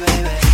baby.